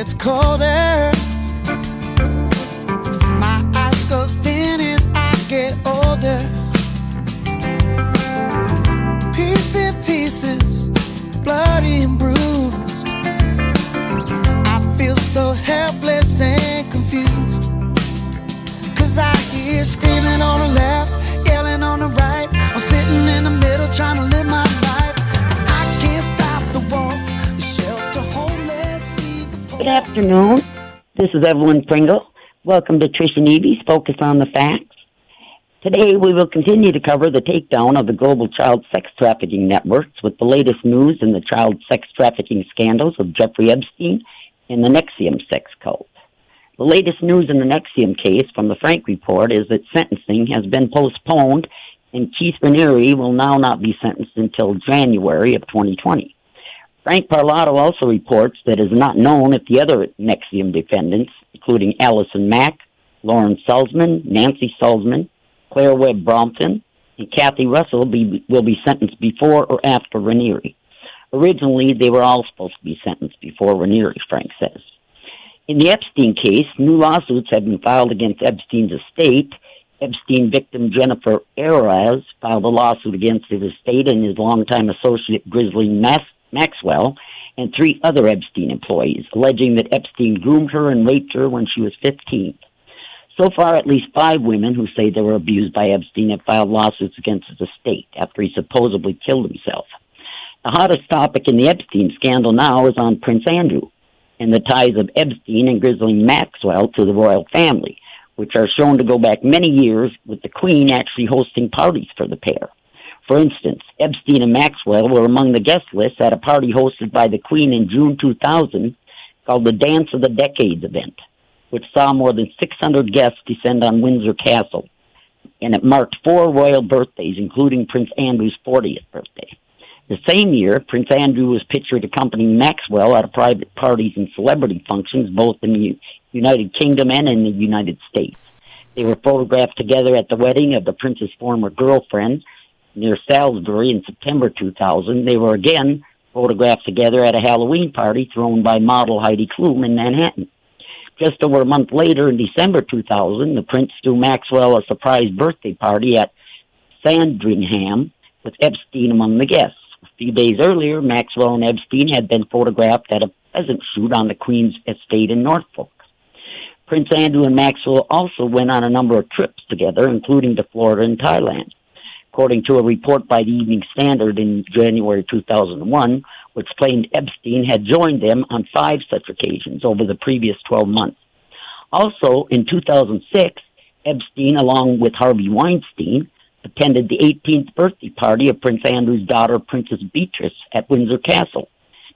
gets colder. My eyes go thin as I get older. Pieces, pieces, bloody and bruised. I feel so helpless and confused. Cause I hear screaming on the left, yelling on the right. I'm sitting in the middle trying to live my Good afternoon. This is Evelyn Pringle. Welcome to Trish and Evie's Focus on the Facts. Today we will continue to cover the takedown of the global child sex trafficking networks with the latest news in the child sex trafficking scandals of Jeffrey Epstein and the NXIVM sex cult. The latest news in the NXIVM case from the Frank report is that sentencing has been postponed and Keith Raniere will now not be sentenced until January of 2020. Frank Parlato also reports that it is not known if the other NXIVM defendants, including Allison Mack, Lauren Salzman, Nancy Salzman, Claire Webb Bronfman, and Kathy Russell be, will be sentenced before or after Raniere. Originally, they were all supposed to be sentenced before Raniere, Frank says. In the Epstein case, new lawsuits have been filed against Epstein's estate. Epstein victim Jennifer Araoz filed a lawsuit against his estate and his longtime associate Ghislaine Mas- Maxwell and three other Epstein employees, alleging that Epstein groomed her and raped her when she was 15. So far, at least five women who say they were abused by Epstein have filed lawsuits against his estate after he supposedly killed himself. The hottest topic in the Epstein scandal now is on Prince Andrew and the ties of Epstein and Ghislaine Maxwell to the royal family, which are shown to go back many years, with the Queen actually hosting parties for the pair. For instance, Epstein and Maxwell were among the guest lists at a party hosted by the Queen in June 2000 called the Dance of the Decades event, which saw more than 600 guests descend on Windsor Castle. And it marked four royal birthdays, including Prince Andrew's 40th birthday. The same year, Prince Andrew was pictured accompanying Maxwell at private parties and celebrity functions, both in the United Kingdom and in the United States. They were photographed together at the wedding of the prince's former girlfriend near Salisbury in September 2000. They were again photographed together at a Halloween party thrown by model Heidi Klum in Manhattan. Just over a month later, in December 2000, the prince threw Maxwell a surprise birthday party at Sandringham with Epstein among the guests. A few days earlier, Maxwell and Epstein had been photographed at a pheasant shoot on the Queen's estate in Norfolk. Prince Andrew and Maxwell also went on a number of trips together, including to Florida and Thailand. According to a report by the Evening Standard in January 2001, which claimed Epstein had joined them on five such occasions over the previous 12 months. Also, in 2006, Epstein, along with Harvey Weinstein, attended the 18th birthday party of Prince Andrew's daughter, Princess Beatrice, at Windsor Castle,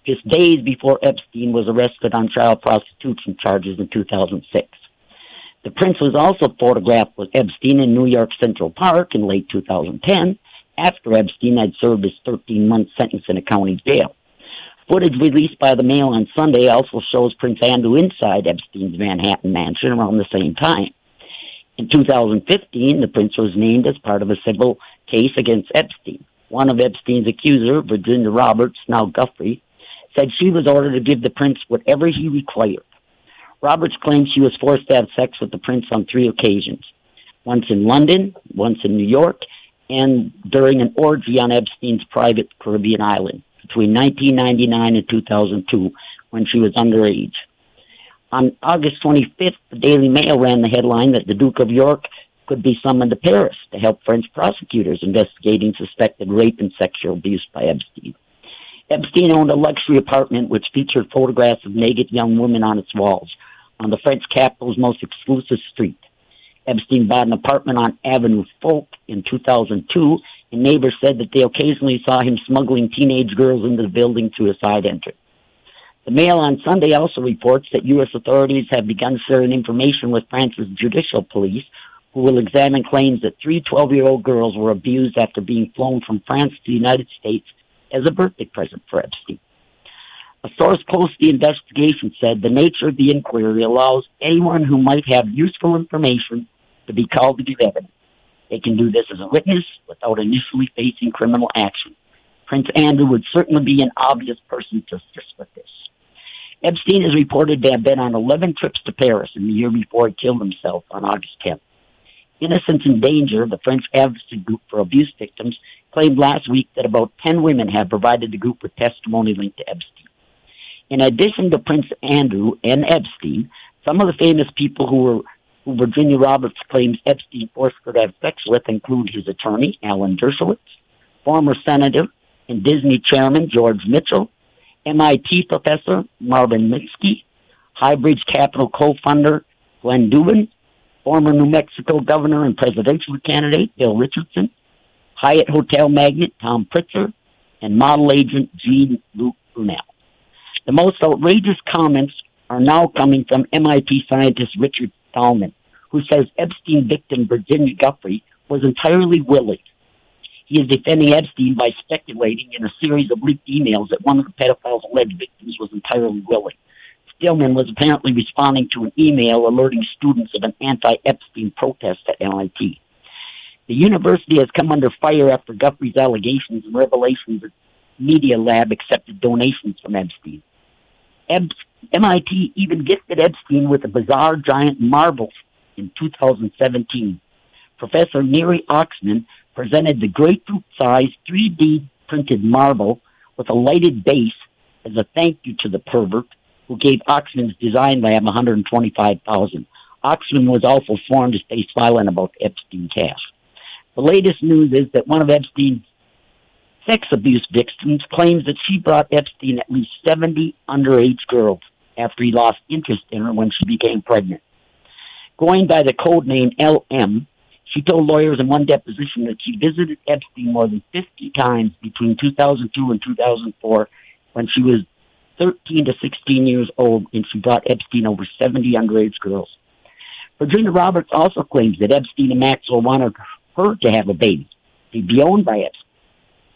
just days before Epstein was arrested on child prostitution charges in 2006. The prince was also photographed with Epstein in New York Central Park in late 2010, after Epstein had served his 13 month sentence in a county jail. Footage released by the Mail on Sunday also shows Prince Andrew inside Epstein's Manhattan mansion around the same time. In 2015, the prince was named as part of a civil case against Epstein. One of Epstein's accuser, Virginia Roberts, now Giuffre, said she was ordered to give the prince whatever he required. Roberts claims she was forced to have sex with the prince on three occasions once in London, once in New York, and during an orgy on Epstein's private Caribbean island between 1999 and 2002 when she was underage. On August 25th, the Daily Mail ran the headline that the Duke of York could be summoned to Paris to help French prosecutors investigating suspected rape and sexual abuse by Epstein. Epstein owned a luxury apartment which featured photographs of naked young women on its walls on the French capital's most exclusive street. Epstein bought an apartment on Avenue Foch in 2002, and neighbors said that they occasionally saw him smuggling teenage girls into the building through a side entrance. The Mail on Sunday also reports that U.S. authorities have begun sharing information with France's judicial police, who will examine claims that three 12 year old girls were abused after being flown from France to the United States as a birthday present for Epstein. A source close to the investigation said the nature of the inquiry allows anyone who might have useful information to be called to give evidence. They can do this as a witness without initially facing criminal action. Prince Andrew would certainly be an obvious person to assist with this. Epstein is reported to have been on 11 trips to Paris in the year before he killed himself on August 10th. Innocence in Danger, the French advocacy group for abuse victims, claimed last week that about 10 women have provided the group with testimony linked to Epstein. In addition to Prince Andrew and Epstein, some of the famous people who were who Virginia Roberts claims Epstein forced her to have sex with include his attorney, Alan Dershowitz, former senator and Disney chairman George Mitchell, MIT professor Marvin Minsky, Highbridge Capital co-founder Glenn Dubin, former New Mexico governor and presidential candidate Bill Richardson, Hyatt hotel magnate Tom Pritzker, and model agent Jean Luc Brunel. The most outrageous comments are now coming from MIT scientist Richard Stallman, who says Epstein victim Virginia Giuffre was entirely willing he is defending Epstein by speculating in a series of leaked emails that one of the pedophile's alleged victims was entirely willing. Stallman was apparently responding to an email alerting students of an anti-Epstein protest at MIT. The university has come under fire after Giuffre's allegations and revelations that Media Lab accepted donations from Epstein. Eb- MIT even gifted Epstein with a bizarre giant marble in 2017. Professor Neri Oxman presented the grapefruit-sized 3D printed marble with a lighted base as a thank you to the pervert who gave Oxman's design lab 125000 Oxman was also formed to stay silent about Epstein's cash. The latest news is that one of Epstein's sex abuse victims claims that she brought Epstein at least 70 underage girls after he lost interest in her when she became pregnant. Going by the code name LM, she told lawyers in one deposition that she visited Epstein more than 50 times between 2002 and 2004 when she was 13 to 16 years old and she brought Epstein over 70 underage girls. Virginia Roberts also claims that Epstein and Maxwell wanted her to have a baby, to be owned by Epstein,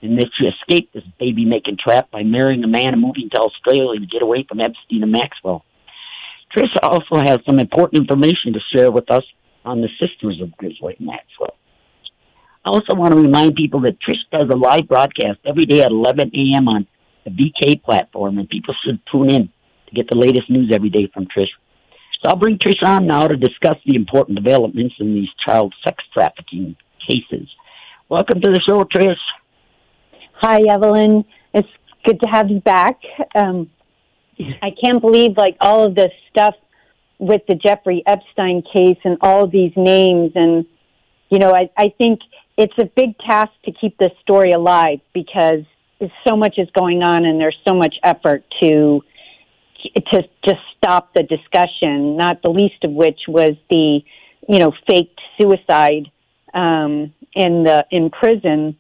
and that she escaped this baby making trap by marrying a man and moving to Australia to get away from Epstein and Maxwell. Trisha also has some important information to share with us on the sisters of Ghislaine Maxwell. I also want to remind people that Trish does a live broadcast every day at 11 a.m. on the VK platform, and people should tune in to get the latest news every day from Trish. So I'll bring Trish on now to discuss the important developments in these child sex trafficking cases. Welcome to the show, Trish. Hi, Evelyn. It's good to have you back. Um, I can't believe like all of this stuff with the Jeffrey Epstein case and all these names. And, you know, I, I think it's a big task to keep this story alive because so much is going on and there's so much effort to to just stop the discussion, not the least of which was the, you know, faked suicide um, in the in prison.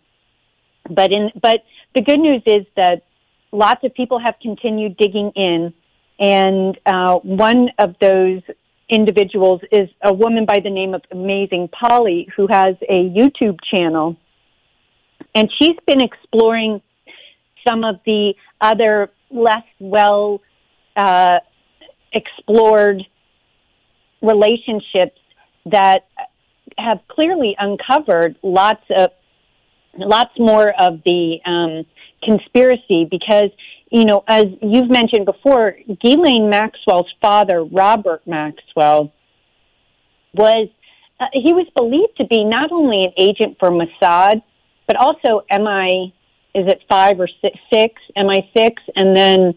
But in but the good news is that lots of people have continued digging in and uh, one of those individuals is a woman by the name of Amazing Polly, who has a YouTube channel. And she's been exploring some of the other less well uh, explored relationships that have clearly uncovered lots of lots more of the um, conspiracy because you know, as you've mentioned before, Ghislaine Maxwell's father, Robert Maxwell, was uh, he was believed to be not only an agent for Mossad, but also MI is it five or six, six MI six, and then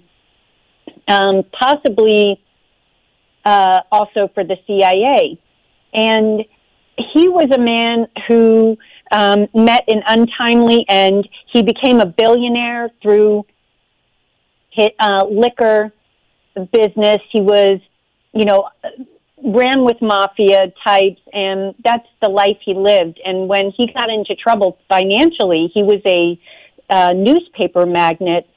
um, possibly uh, also for the CIA. And he was a man who um, met an untimely end. He became a billionaire through hit, uh, liquor business. He was, you know, ran with mafia types, and that's the life he lived. And when he got into trouble financially, he was a uh, newspaper magnate.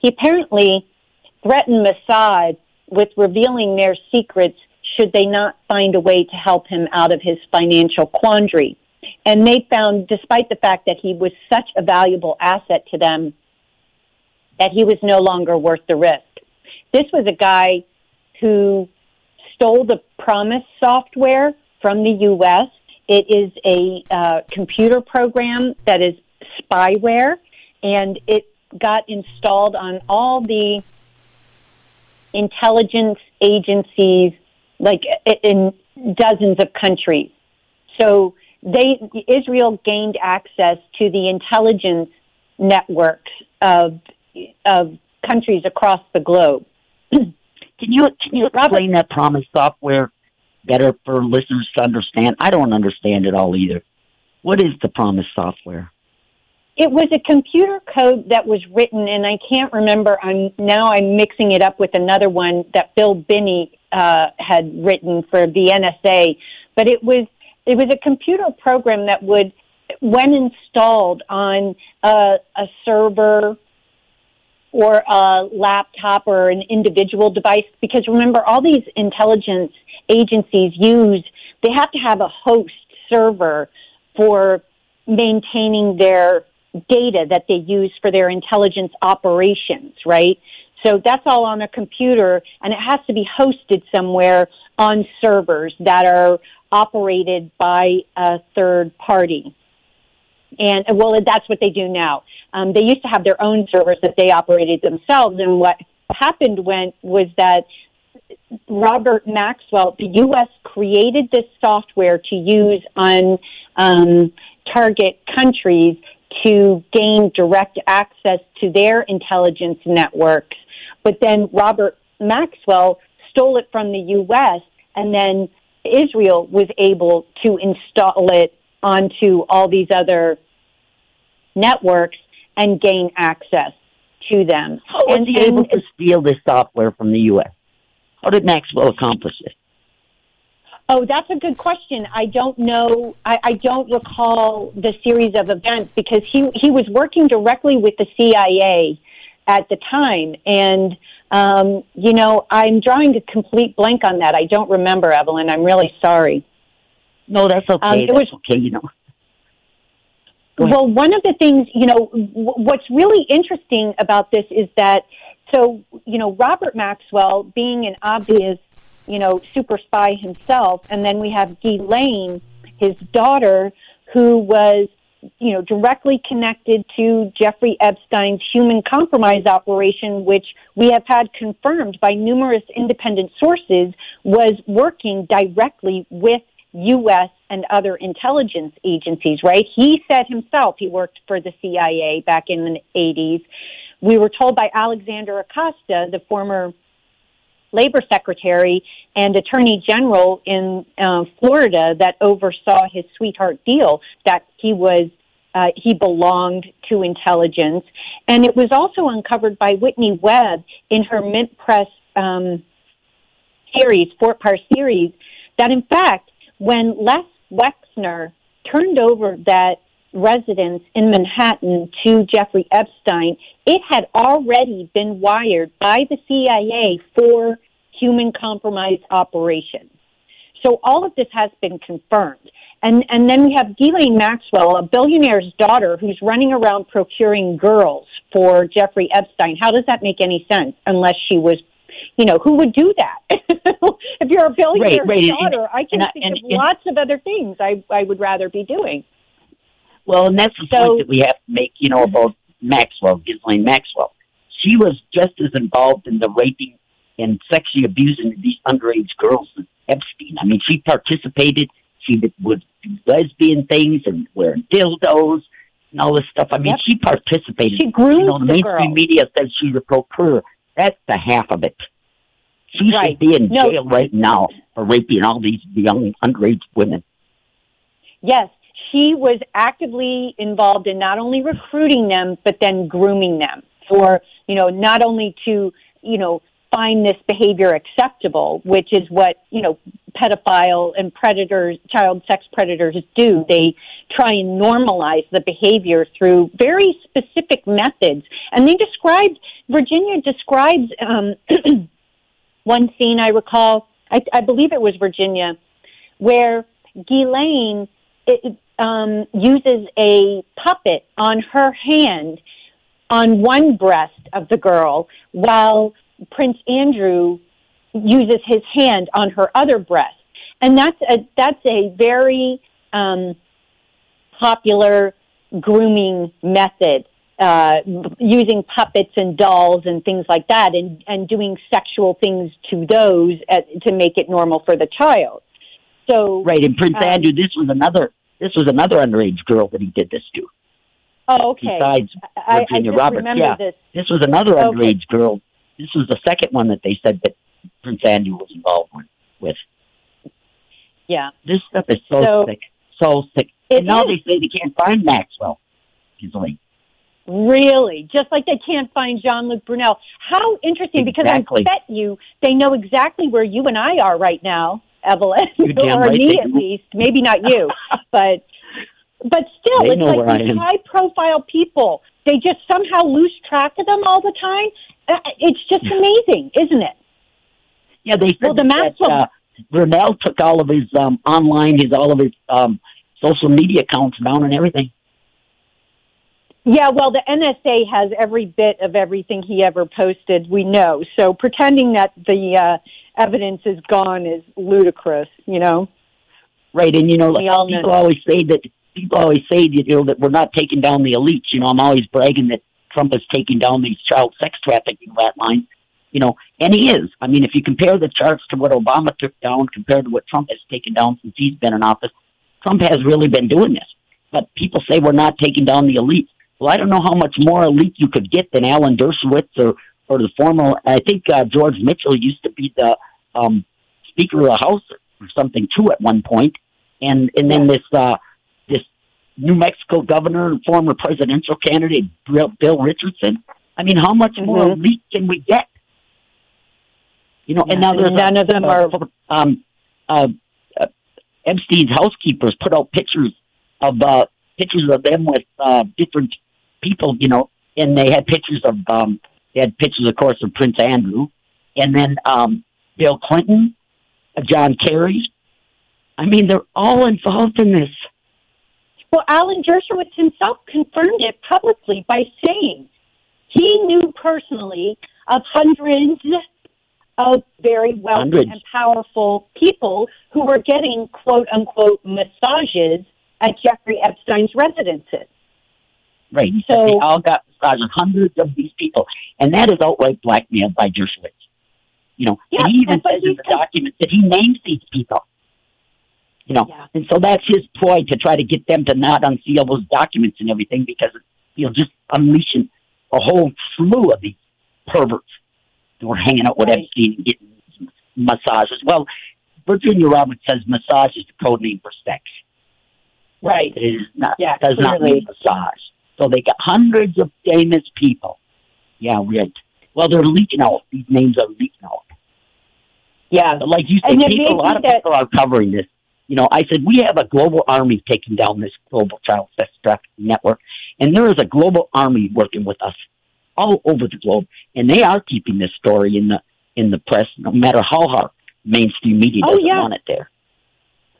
He apparently threatened Mossad with revealing their secrets should they not find a way to help him out of his financial quandary. And they found, despite the fact that he was such a valuable asset to them, that he was no longer worth the risk. This was a guy who stole the PROMIS software from the U.S. It is a uh, computer program that is spyware, and it got installed on all the intelligence agencies, like in dozens of countries. So they Israel gained access to the intelligence networks of of countries across the globe. can you can you explain that PROMIS software better for listeners to understand? I don't understand it all either. What is the PROMIS software? It was a computer code that was written, and I can't remember. I'm now I'm mixing it up with another one that Bill Binney uh, had written for the NSA. But it was it was a computer program that would, when installed on a, a server or a laptop or an individual device, because remember, all these intelligence agencies use they have to have a host server for maintaining their data that they use for their intelligence operations, right? So that's all on a computer and it has to be hosted somewhere on servers that are operated by a third party. And well, that's what they do now. Um, they used to have their own servers that they operated themselves. And what happened when was that Robert Maxwell, the U.S. created this software to use on um, target countries to gain direct access to their intelligence networks. But then Robert Maxwell stole it from the U.S. and then Israel was able to install it onto all these other networks and gain access to them. How was and, he able to steal this software from the U.S.? How did Maxwell accomplish it? Oh, that's a good question. I don't know. I, I don't recall the series of events because he he was working directly with the CIA at the time, and um, you know, I'm drawing a complete blank on that. I don't remember, Evelyn. I'm really sorry. No, that's okay. Um, it that's was, okay. You know. Well, one of the things, you know, w- what's really interesting about this is that, so, you know, Robert Maxwell being an obvious you know, super spy himself. And then we have Ghislaine, his daughter, who was, you know, directly connected to Jeffrey Epstein's human compromise operation, which we have had confirmed by numerous independent sources was working directly with U.S. and other intelligence agencies, right? He said himself he worked for the CIA back in the 80s. We were told by Alexander Acosta, the former labor secretary and attorney general in uh, Florida that oversaw his sweetheart deal that he was uh, he belonged to intelligence, and it was also uncovered by Whitney Webb in her Mint Press um, series, four part series, that in fact, when Les Wexner turned over that residence in Manhattan to Jeffrey Epstein, it had already been wired by the CIA for human compromise operations. So all of this has been confirmed. And, and then we have Ghislaine Maxwell, a billionaire's daughter who's running around procuring girls for Jeffrey Epstein. How does that make any sense unless she was, you know, who would do that? if you're a billionaire's right, right. daughter, and, I can and, think and, of lots of other things I, I would rather be doing. Well, and that's the so, point that we have to make, you know, about Maxwell, Ghislaine Maxwell. She was just as involved in the raping and sexually abusing these underage girls with Epstein. I mean, she participated. She would do lesbian things and wear dildos and all this stuff. I mean, yep. she participated. She grew you know, the mainstream girl. media says she's a procurer. That's the half of it. She right. should be in no. jail right now for raping all these young underage women. Yes, she was actively involved in not only recruiting them, but then grooming them for, you know, not only to, you know, find this behavior acceptable, which is what, you know, pedophile and predators, child sex predators do. They try and normalize the behavior through very specific methods. And they described, Virginia describes um, one scene I recall, I, I believe it was Virginia, where Ghislaine um, uses a puppet on her hand on one breast of the girl while Prince Andrew uses his hand on her other breast, and that's a that's a very um, popular grooming method uh, using puppets and dolls and things like that, and and doing sexual things to those at, to make it normal for the child. So right, and Prince um, Andrew, this was another this was another underage girl that he did this to. Oh, okay. Besides Virginia I, I Roberts, yeah, this. this was another okay. underage girl. This was the second one that they said that Prince Andrew was involved with. Yeah, this stuff is so, so sick, so sick. And now is. they say they can't find Maxwell easily. Really? Just like they can't find Jean Luc Brunel. How interesting, exactly. because I bet you they know exactly where you and I are right now, Evelyn, or right me at least. Maybe not you, but but still, they it's like these high profile people. They just somehow lose track of them all the time. Uh, it's just amazing, isn't it? Yeah, they said well, the that, uh, Brunel took all of his um, online, his all of his um, social media accounts down and everything. Yeah, well, the NSA has every bit of everything he ever posted. We know. So pretending that the uh, evidence is gone is ludicrous. You know. Right, and you know, like, people know. always say that people always say you know that we're not taking down the elites. You know, I'm always bragging that Trump is taking down these child sex trafficking rat lines. You know, and he is. I mean, if you compare the charts to what Obama took down compared to what Trump has taken down since he's been in office, Trump has really been doing this. But people say we're not taking down the elites. Well, I don't know how much more elite you could get than Alan Dershowitz or, or the former. I think uh, George Mitchell used to be the um, Speaker of the House or something too at one point, and and then this uh, New Mexico governor and former presidential candidate Bill Richardson. I mean, how much mm-hmm. more elite can we get? You know, and now there's none of them are. Um, uh, uh, Epstein's housekeepers put out pictures of uh, pictures of them with uh, different people, you know, and they had pictures of um they had pictures of course of Prince Andrew and then um Bill Clinton, uh, John Kerry. I mean, they're all involved in this. Well, Alan Dershowitz himself confirmed it publicly by saying he knew personally of hundreds of very wealthy and powerful people who were getting quote unquote massages at Jeffrey Epstein's residences. Right. So they all got massages, hundreds of these people, and that is outright blackmail by Dershowitz. You know, yeah, and he even says in the documents that he names these people. You know, yeah. and so that's his ploy to try to get them to not unseal those documents and everything because you know just unleashing a whole slew of these perverts who were hanging out with right. Epstein and getting massages. Well, Virginia Roberts says massage is the code name for sex. Right. It is not. Yeah, does clearly. not mean massage. So they got hundreds of famous people. Yeah, right. Well, they're leaking out. These names are leaking out. Yeah. But like you said, people, a lot of that, people are covering this. You know, I said we have a global army taking down this global child sex trafficking network, and there is a global army working with us all over the globe, and they are keeping this story in the in the press, no matter how hard mainstream media oh, doesn't yeah. want it there.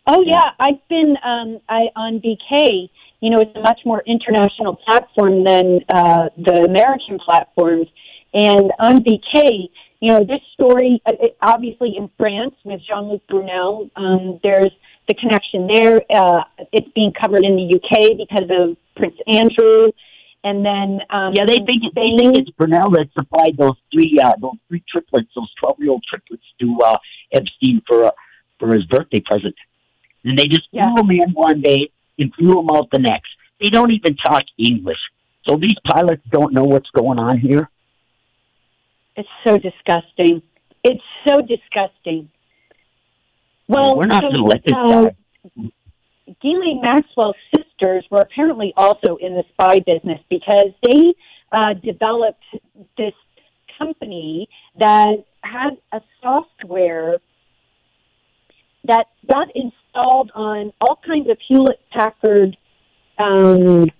Oh yeah, I've been um, I on VK. You know, it's a much more international platform than uh, the American platforms. And on VK, you know, this story, uh, obviously in France with Jean-Luc Brunel, um, there's the connection there. Uh, it's being covered in the UK because of Prince Andrew. And then, um, yeah, they think, they think it's Brunel that supplied those three, uh, those three triplets, those 12 year old triplets to, uh, Epstein for, uh, for his birthday present. And they just yeah. flew them in one day and flew them out the next. They don't even talk English. So these pilots don't know what's going on here. It's so disgusting. It's so disgusting. Well, we're not going to let this uh. Ghislaine Maxwell's sisters were apparently also in the spy business because they uh, developed this company that had a software that got installed on all kinds of Hewlett Packard um,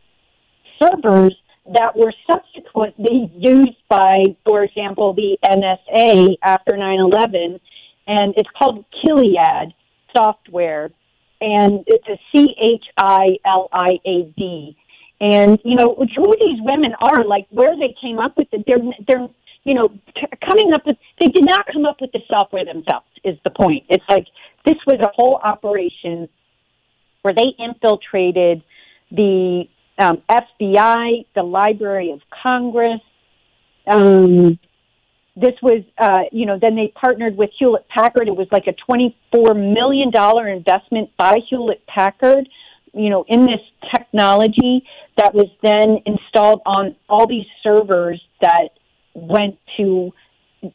servers that were subsequently used by, for example, the NSA after 9 11. And it's called Chiliad software. And it's a C H I L I A D. And, you know, who these women are, like where they came up with it, they're, they're, you know, t- coming up with, they did not come up with the software themselves, is the point. It's like this was a whole operation where they infiltrated the um, FBI, the Library of Congress. Um, this was, uh, you know, then they partnered with Hewlett Packard. It was like a $24 million investment by Hewlett Packard, you know, in this technology that was then installed on all these servers that went to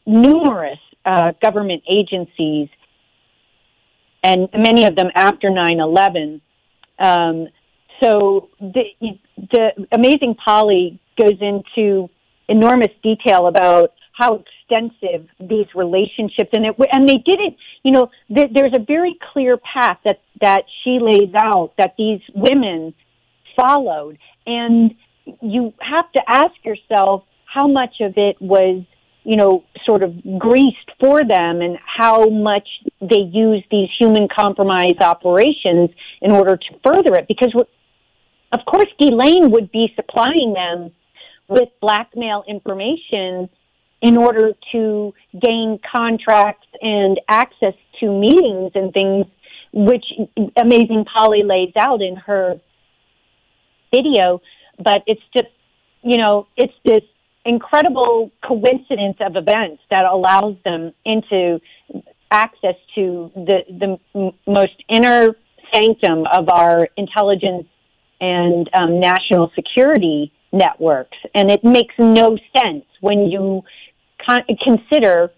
numerous uh, government agencies and many of them after 9-11. Um, so the, the Amazing Polly goes into enormous detail about how extensive these relationships and it and they didn't you know th- there's a very clear path that that she lays out that these women followed. And you have to ask yourself how much of it was you know sort of greased for them and how much they use these human compromise operations in order to further it. Because of course Ghislaine would be supplying them with blackmail information in order to gain contracts and access to meetings and things, which Amazing Polly lays out in her video. But it's just, you know, it's this incredible coincidence of events that allows them into access to the the most inner sanctum of our intelligence and um, national security networks, and it makes no sense when you con- consider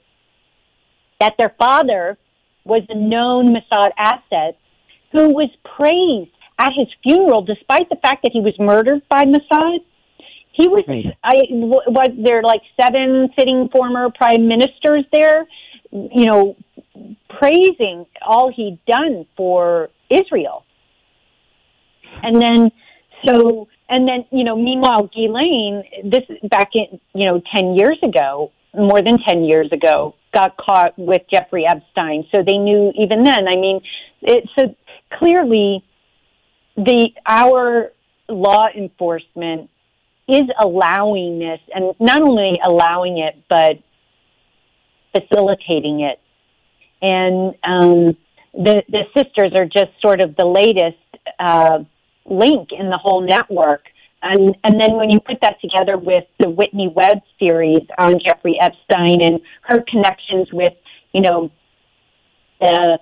that their father was a known Mossad asset who was praised at his funeral, despite the fact that he was murdered by Mossad. He was, right. I was there like seven sitting former prime ministers there, you know, praising all he'd done for Israel. And then, so, and then, you know, meanwhile, Ghislaine, this back in, you know, 10 years ago, more than 10 years ago got caught with Jeffrey Epstein. So they knew even then. I mean, it, so clearly the, our law enforcement is allowing this and not only allowing it, but facilitating it. And, um, the, the sisters are just sort of the latest, uh, link in the whole network and, and then when you put that together with the Whitney Webb series on Jeffrey Epstein and her connections with, you know, the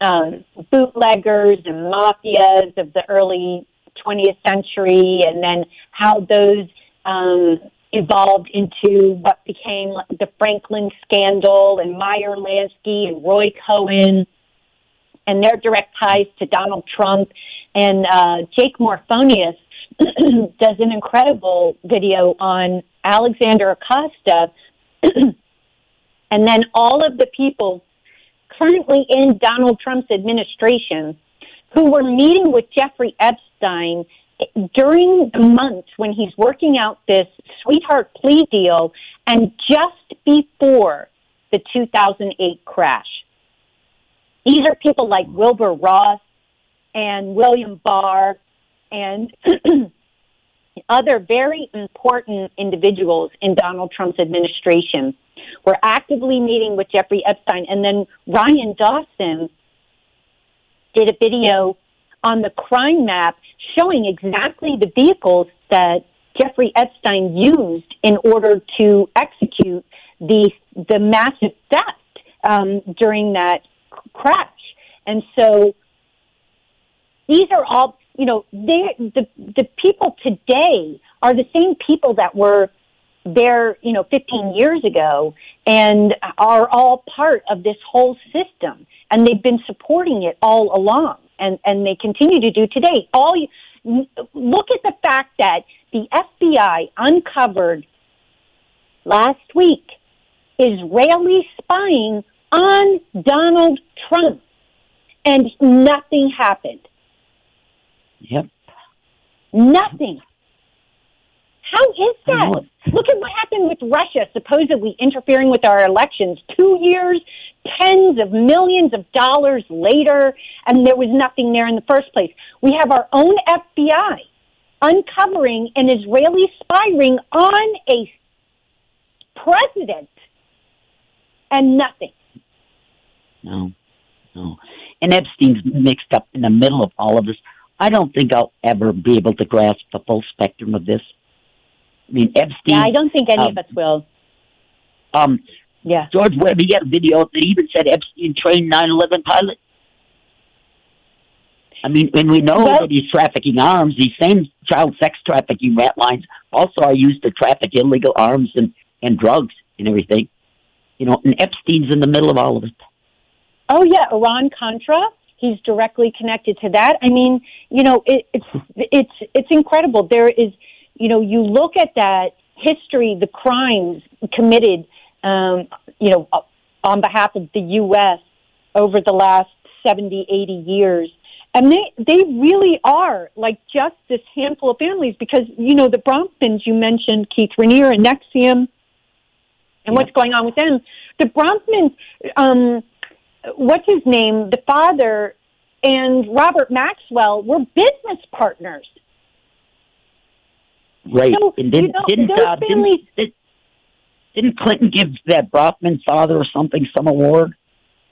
um, bootleggers and mafias of the early 20th century, and then how those um, evolved into what became the Franklin scandal and Meyer Lansky and Roy Cohn and their direct ties to Donald Trump and uh, Jake Morphonios does an incredible video on Alexander Acosta and then all of the people currently in Donald Trump's administration who were meeting with Jeffrey Epstein during the months when he's working out this sweetheart plea deal and just before the 2008 crash. These are people like Wilbur Ross and William Barr and other very important individuals in Donald Trump's administration were actively meeting with Jeffrey Epstein. And then Ryan Dawson did a video on the crime map showing exactly the vehicles that Jeffrey Epstein used in order to execute the the massive theft um, during that crash. And so these are all you know, they the the people today are the same people that were there, you know, 15 years ago and are all part of this whole system and they've been supporting it all along and and they continue to do today. All look at the fact that the FBI uncovered last week Israeli spying on Donald Trump and nothing happened. Yep. Nothing. How is that? Look at what happened with Russia supposedly interfering with our elections. Two years, tens of millions of dollars later, and there was nothing there in the first place. We have our own FBI uncovering an Israeli spy ring on a president and nothing. No, no. And Epstein's mixed up in the middle of all of this I don't think I'll ever be able to grasp the full spectrum of this. I mean, Epstein. Yeah, I don't think any um, of us will. Um, Yeah. George Webb, he had a video that even said Epstein trained 9/11 pilots. I mean, when we know Well- that he's trafficking arms, these same child sex trafficking rat lines also are used to traffic illegal arms and, and drugs and everything. You know, and Epstein's in the middle of all of it. Oh yeah, Iran Contra. He's directly connected to that. I mean, you know, it, it's it's it's incredible. There is, you know, you look at that history, the crimes committed, um, you know, on behalf of the U.S. over the last 70, 80 years. And they, they really are like just this handful of families because, you know, the Bronfmans you mentioned, Keith Raniere and NXIVM, and what's going on with them. The Bronfmans, um, what's his name? The father and Robert Maxwell were business partners. Right. So, and didn't, you know, didn't, uh, families- didn't, didn't Clinton give that Bronfman father or something some award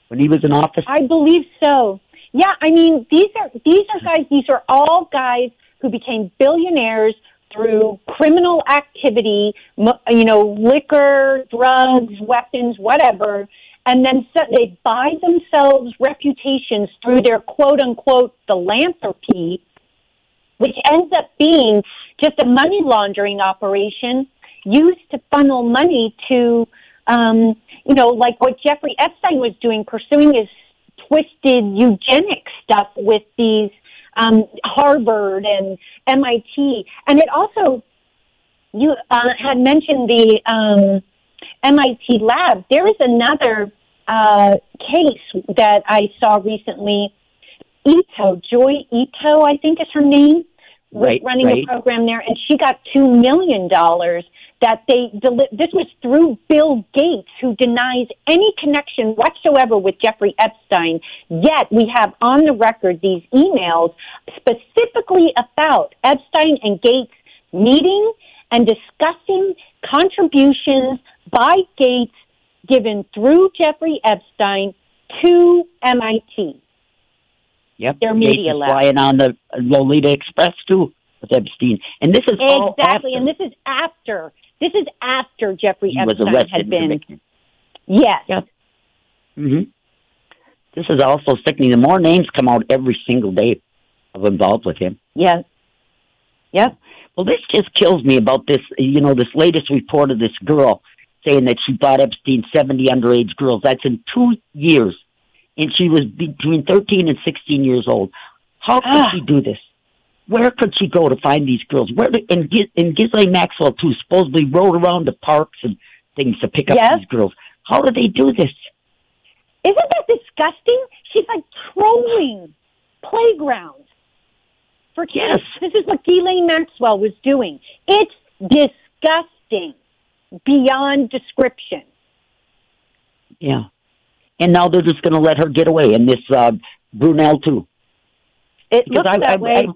when he was in office? I believe so. Yeah, I mean these are these are guys. These are all guys who became billionaires through criminal activity. You know, liquor, drugs, weapons, whatever. And then so they buy themselves reputations through their quote unquote philanthropy, which ends up being just a money laundering operation used to funnel money to, um, you know, like what Jeffrey Epstein was doing, pursuing his twisted eugenic stuff with these um, Harvard and MIT, and it also you uh, had mentioned the um, MIT lab. There is another uh, case that I saw recently. Ito, Joy Ito, I think is her name, was Right, running right. a program there, and she got two million dollars. That they deli- this was through Bill Gates, who denies any connection whatsoever with Jeffrey Epstein. Yet we have on the record these emails specifically about Epstein and Gates meeting and discussing contributions by Gates given through Jeffrey Epstein to MIT. Yep. Their Gates media is lab. flying on the Lolita Express too with Epstein, and this is all Exactly, and this is after this is after Jeffrey he Epstein had been. Yes. Yep. hmm This is also sickening. The more names come out every single day of involved with him. Yes. Yep. Well, this just kills me about this. You know, this latest report of this girl saying that she bought Epstein seventy underage girls. That's in two years, and she was between thirteen and sixteen years old. How could Ah. she do this? Where could she go to find these girls? Where did, and, and Ghislaine Maxwell too supposedly rode around the parks and things to pick up Yes. these girls. How do they do this? Isn't that disgusting? She's like trolling playgrounds for kids. Yes. This is what Ghislaine Maxwell was doing. It's disgusting beyond description. Yeah, and now they're just going to let her get away, and this uh, Brunel too. It Because looks I, that I, way.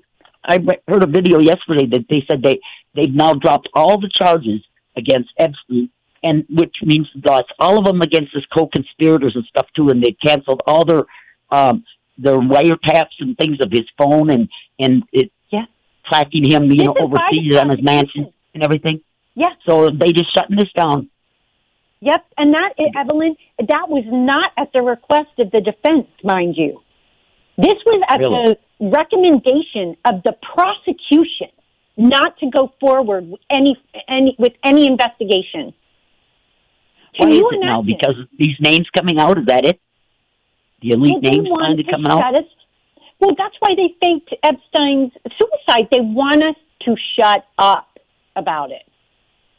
I, I heard a video yesterday that they said they they've now dropped all the charges against Epstein, and which means that's all of them against his co-conspirators and stuff too, and they canceled all their um, their wiretaps and things of his phone and and it Yeah. tracking him, you This know, overseas on his mansion and everything. Yeah. So they just shutting this down. Yep, and that, eh, Evelyn, that was not at the request of the defense, mind you. This was at Really? the recommendation of the prosecution not to go forward with any, any with any investigation. Can Why is you it now? Because these names coming out, is that it? The elite Well, names finally to coming out? us- Well, that's why they faked Epstein's suicide. They want us to shut up about it.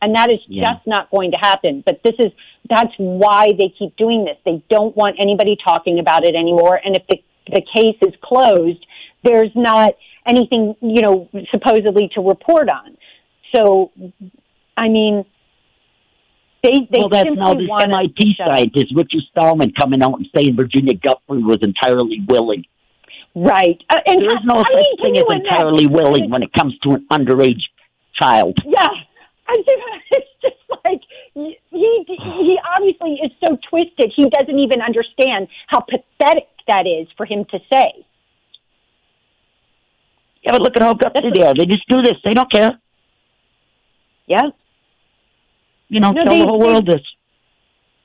And that is Yeah. just not going to happen. But this is, that's why they keep doing this. They don't want anybody talking about it anymore. And if the, the case is closed, there's not anything, you know, supposedly to report on. So, I mean, they, they well, that's now this want us to MIT scientist, Richard Stallman, coming out and saying Virginia Giuffre was entirely willing. Right. Uh, and There is no I such mean, thing as entirely willing when it comes to an underage child. Yeah. I just, it's just like he he obviously is so twisted. He doesn't even understand how pathetic that is for him to say. Yeah, but look at how gutsy they are. They just do this. They don't care. Yeah. You know, No, tell they- the whole they- world this.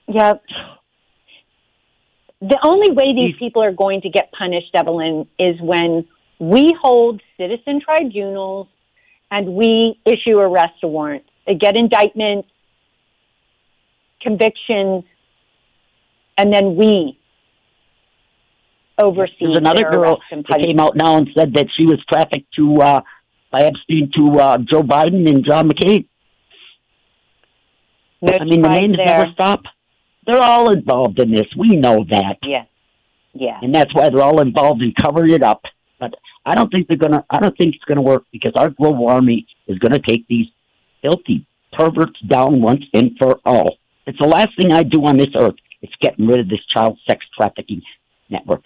Yeah. The only way these These- people are going to get punished, Evelyn, is when we hold citizen tribunals and we issue arrest warrants, They get indictments, convictions, and then we oversee There's another girl that came out now and said that she was trafficked to uh, by Epstein to uh, Joe Biden and John McCain. No I mean, the names there. never stop. They're all involved in this. We know that, Yeah, yeah. and that's why they're all involved in covering it up. But I don't think they're gonna. I don't think it's gonna work because our global army is gonna take these filthy perverts down once and for all. It's the last thing I do on this earth. It's getting rid of this child sex trafficking network.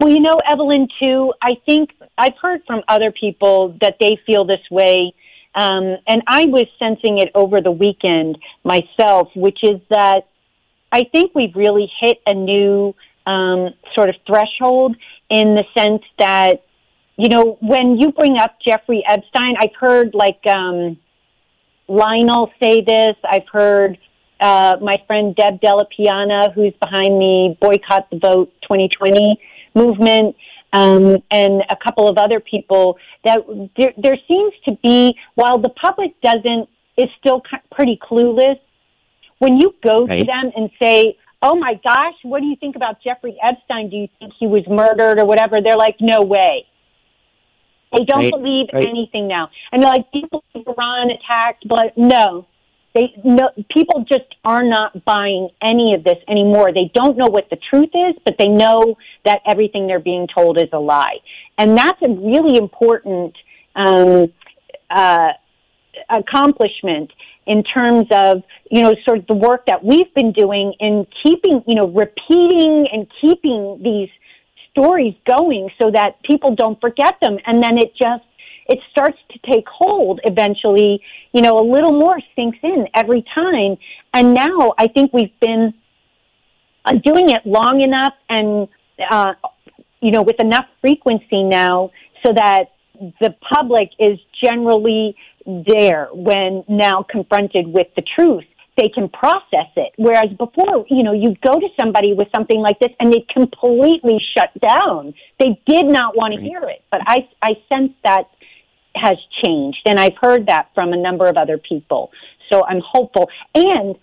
Well, you know, Evelyn, too, I think I've heard from other people that they feel this way. Um, and I was sensing it over the weekend myself, which is that I think we've really hit a new um, sort of threshold in the sense that, you know, when you bring up Jeffrey Epstein, I've heard like um, Lionel say this. I've heard uh, my friend Deb Delapiana, who's behind the Boycott the Vote 2020 movement, um, and a couple of other people. That there, there seems to be, while the public doesn't, is still pretty clueless. When you go to them and say, "Oh my gosh, what do you think about Jeffrey Epstein? Do you think he was murdered or whatever?" They're like, "No way." They don't Right, believe right. anything now, and they're like, "People think Iran attacked, but no, they no people just are not buying any of this anymore. They don't know what the truth is, but they know that everything they're being told is a lie, and that's a really important um, uh, accomplishment in terms of you know sort of the work that we've been doing in keeping you know repeating and keeping these stories going so that people don't forget them. And then it just it starts to take hold eventually you know a little more sinks in every time. And now i think we've been uh, doing it long enough and uh, you know with enough frequency now so that the public is generally there when now confronted with the truth they can process it. Whereas before you know you go to somebody with something like this and they completely shut down. They did not want to hear it. But i i sense that has changed. And i've heard that from a number of other people. So i'm hopeful. And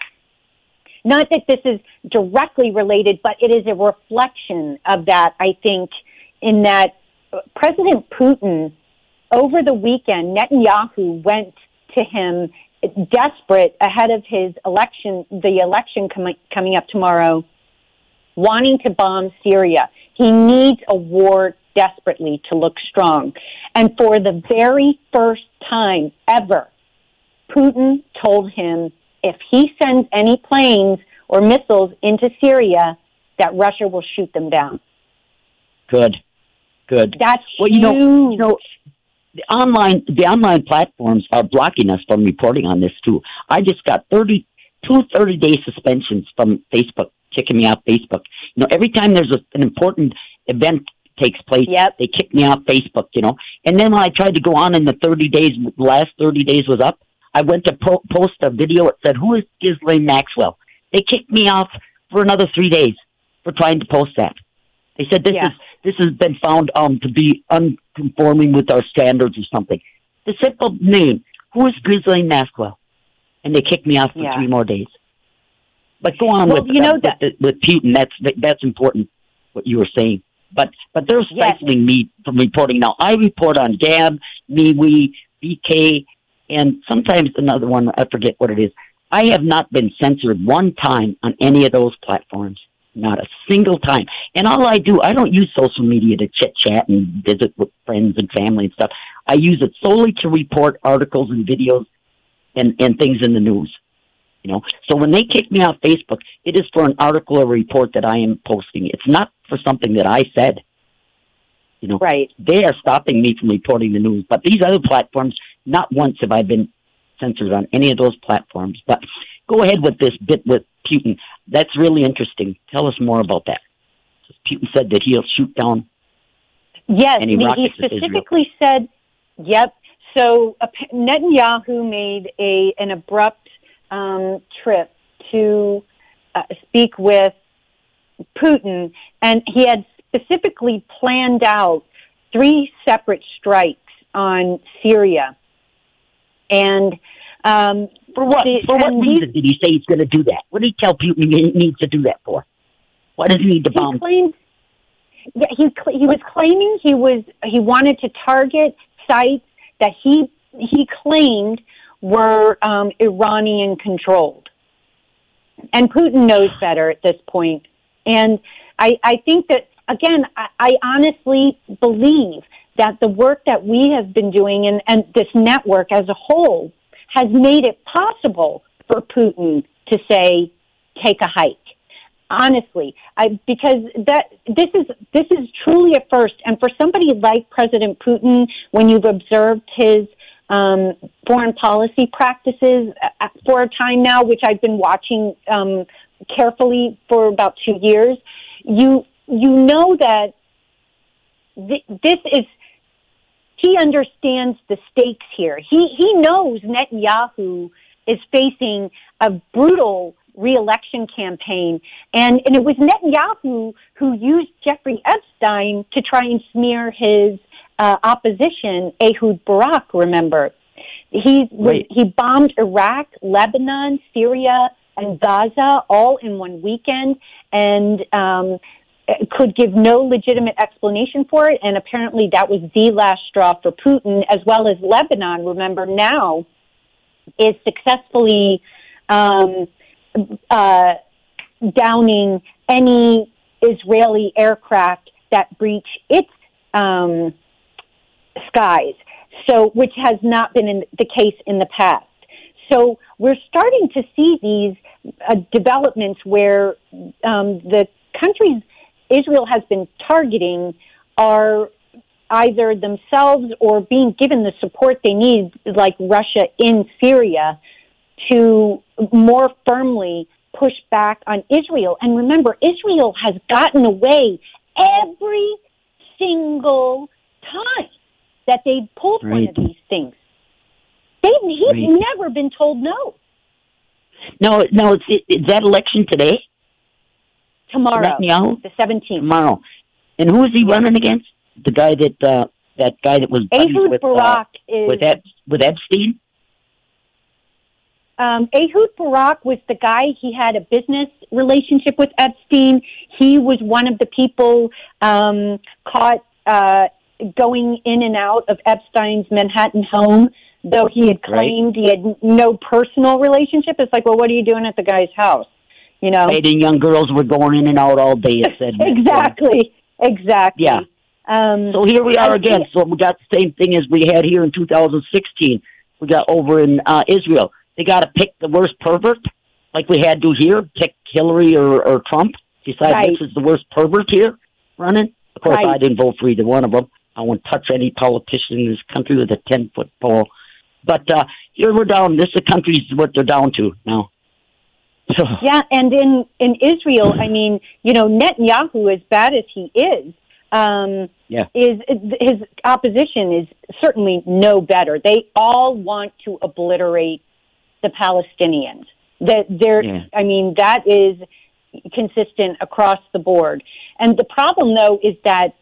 not that this is directly related, but it is a reflection of that, I think, in that President Putin, over the weekend, Netanyahu went to him desperate ahead of his election, the election com- coming up tomorrow, wanting to bomb Syria. He needs a war desperately to look strong. And for the very first time ever, Putin told him if he sends any planes or missiles into Syria, that Russia will shoot them down. Good, good. That's Well, you know, you know, the online the online platforms are blocking us from reporting on this too. I just got 30, two 30 day suspensions from Facebook, kicking me off Facebook. You know, every time there's a, an important event takes place, Yep. they kick me off Facebook. You know, and then when I tried to go on in the thirty days, the last thirty days was up. I went to po- post a video. It said, "Who is Ghislaine Maxwell?" They kicked me off for another three days for trying to post that. They said this Yeah. is this has been found um to be unconforming with our standards or something. The simple name, who is Ghislaine Maxwell? And they kicked me off for Yeah. three more days. But go on Well, with you know uh, that- with, with Putin. That's that's important. What you were saying, but but they're Yes. stifling me from reporting now. I report on Gab, MeWe, VK, and sometimes another one. I forget what it is. I have not been censored one time on any of those platforms. Not a single time. And all I do, I don't use social media to chit chat and visit with friends and family and stuff. I use it solely to report articles and videos and, and things in the news. You know, so when they kick me off Facebook, it is for an article or report that I am posting. It's not for something that I said. You know, right. they are stopping me from reporting the news. But these other platforms, not once have I been censored on any of those platforms. But go ahead with this bit with Putin. That's really interesting. Tell us more about that. Putin said that he'll shoot down. Yes, And he he, rockets Israel. specifically said, "Yep." So uh, Netanyahu made a an abrupt um, trip to uh, speak with Putin, and he had specifically planned out three separate strikes on Syria. And um, For what? the- for what these- reason did he say he's going to do that? What did he tell Putin he needs to do that for? Why does he need to he bomb? claimed yeah, he he was claiming he was he wanted to target sites that he he claimed were um, Iranian controlled, and Putin knows better at this point. And I I think that again I, I honestly believe that the work that we have been doing and, and this network as a whole has made it possible for Putin to say take a hike. Honestly I, because that this is this is truly a first. And for somebody like president putin when you've observed his um, foreign policy practices uh, for a time now which i've been watching um, carefully for about two years you you know that th- this is he understands the stakes here he he knows netanyahu is facing a brutal reelection campaign. And, and it was Netanyahu who used Jeffrey Epstein to try and smear his uh, opposition, Ehud Barak, remember. He, Right. he bombed Iraq, Lebanon, Syria, and Gaza all in one weekend and um, could give no legitimate explanation for it. And apparently that was the last straw for Putin, as well as Lebanon, remember now, is successfully um, uh, downing any Israeli aircraft that breach its um, skies. So, which has not been in the case in the past. So, we're starting to see these uh, developments where um, the countries Israel has been targeting are either themselves or being given the support they need, like Russia in Syria, to more firmly push back on Israel. And remember, Israel has gotten away every single time that they've pulled one of these things. They, he's Right. never been told no. No, no, it's, it, that election today? Tomorrow, Netanyahu? the 17th. Tomorrow. And who is he running against? The guy that, uh, that guy that was Ehud with, uh, Barak is with, Ep- with Epstein? um, Ehud Barak was the guy. He had a business relationship with Epstein. He was one of the people um, caught uh, going in and out of Epstein's Manhattan home. Though he had Right. claimed he had no personal relationship, it's like, well, what are you doing at the guy's house? You know, and young girls were going in and out all day, it said. exactly, exactly. Yeah. Um, So here we are again. So we got the same thing as we had here in 2016. We got over in uh, Israel. They got to pick the worst pervert, like we had to here. Pick Hillary or, or Trump. Decide Right. which is the worst pervert here running. Of course, Right. I didn't vote for either one of them. I won't touch any politician in this country with a 10 foot pole. But uh, here we're down. This is the country's what they're down to now. Yeah, and in in Israel, I mean, you know, Netanyahu, as bad as he is, um, Yeah. is his opposition is certainly no better. They all want to obliterate the Palestinians. That they're, Yeah. I mean, that is consistent across the board. And the problem, though, is that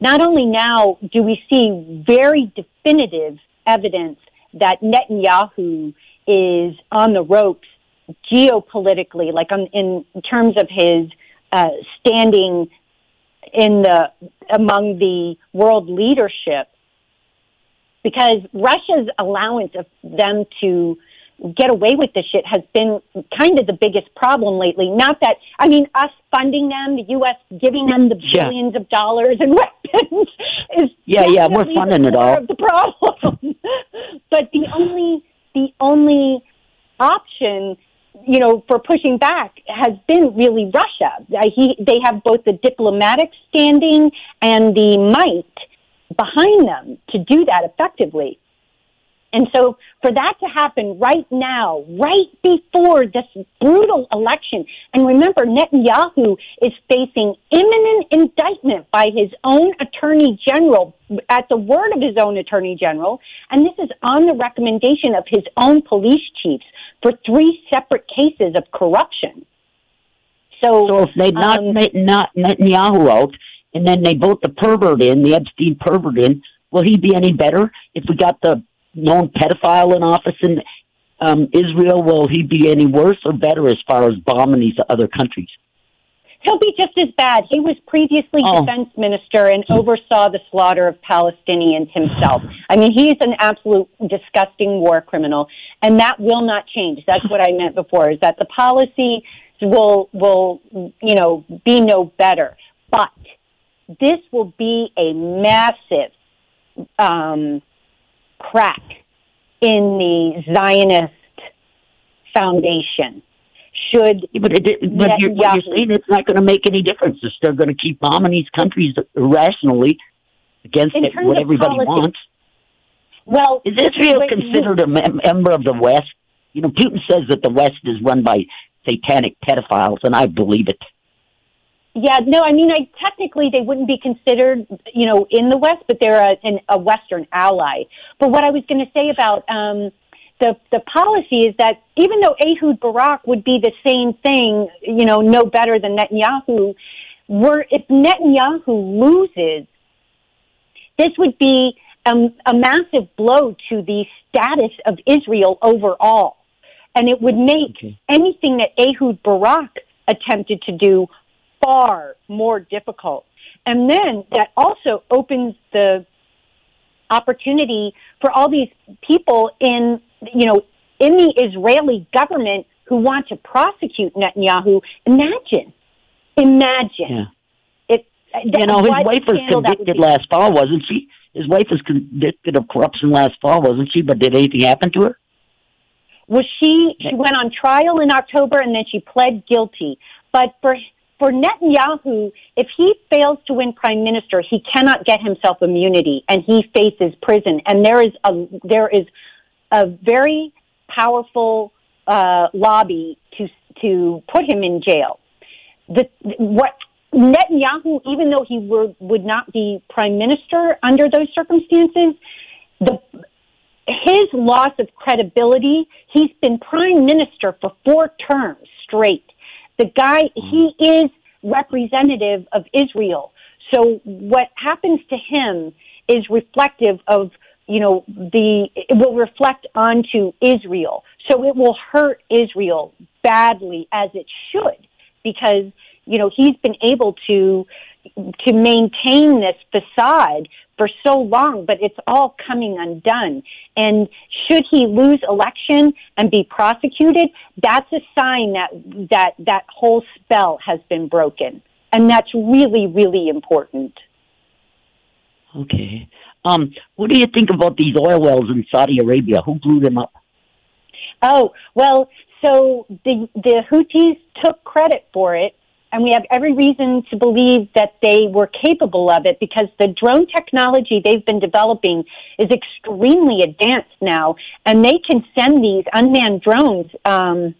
not only now do we see very definitive evidence that Netanyahu is on the ropes geopolitically, like on, in terms of his uh, standing in the among the world leadership, because Russia's allowance of them to get away with this shit has been kind of the biggest problem lately. Not that I mean us funding them, the U.S. giving them the Yeah. billions of dollars and weapons is Yeah, yeah, we're funding the it all. Of the problem, but the only the only option you know, for pushing back has been really Russia. He, they have both the diplomatic standing and the might behind them to do that effectively. And so for that to happen right now, right before this brutal election, and remember Netanyahu is facing imminent indictment by his own attorney general at the word of his own attorney general, and this is on the recommendation of his own police chiefs for three separate cases of corruption. So, so if they knock um, not Netanyahu out, and then they vote the pervert in, the Epstein pervert in, will he be any better if we got the known pedophile in office in um, Israel? Will he be any worse or better as far as bombing these other countries? He'll be just as bad. He was previously oh. defense minister and oversaw the slaughter of Palestinians himself. I mean, he's an absolute disgusting war criminal, and that will not change. That's what I meant before, is that the policy will, will, you know, be no better. But this will be a massive um, crack in the Zionist foundation. Should but, it, but you're, you're saying it's not going to make any difference. They're still going to keep bombing these countries irrationally against it, what everybody politics, wants. Well, is Israel considered a mem- member of the West? You know, Putin says that the West is run by satanic pedophiles, and I believe it. Yeah, no, I mean, I technically they wouldn't be considered, you know, in the West, but they're a, an, a Western ally. But what I was going to say about um, the the policy is that even though Ehud Barak would be the same thing, you know, no better than Netanyahu, were if Netanyahu loses, this would be a, a massive blow to the status of Israel overall, and it would make okay. anything that Ehud Barak attempted to do far more difficult. And then that also opens the opportunity for all these people in, you know, in the Israeli government who want to prosecute Netanyahu. Imagine, imagine. Yeah. It, you know, his wife was convicted last fall, wasn't she? His wife was convicted of corruption last fall, wasn't she? But did anything happen to her? Was she? She went on trial in October and then she pled guilty. But for for Netanyahu, if he fails to win prime minister, he cannot get himself immunity and he faces prison. And there is a, there is a very powerful, uh, lobby to, to put him in jail. The, what Netanyahu, even though he were, would not be prime minister under those circumstances, the, his loss of credibility, he's been prime minister for four terms straight. The guy, mm-hmm. he is representative of Israel. So what happens to him is reflective of, you know, the, it will reflect onto Israel. So it will hurt Israel badly as it should because, you know, he's been able to, to maintain this facade for so long, but it's all coming undone. And should he lose election and be prosecuted, that's a sign that that that whole spell has been broken, and that's really really important. Okay. Um, what do you think about these oil wells in Saudi Arabia? Who blew them up? Oh well, so the the Houthis took credit for it and we have every reason to believe that they were capable of it because the drone technology they've been developing is extremely advanced now, and they can send these unmanned drones um,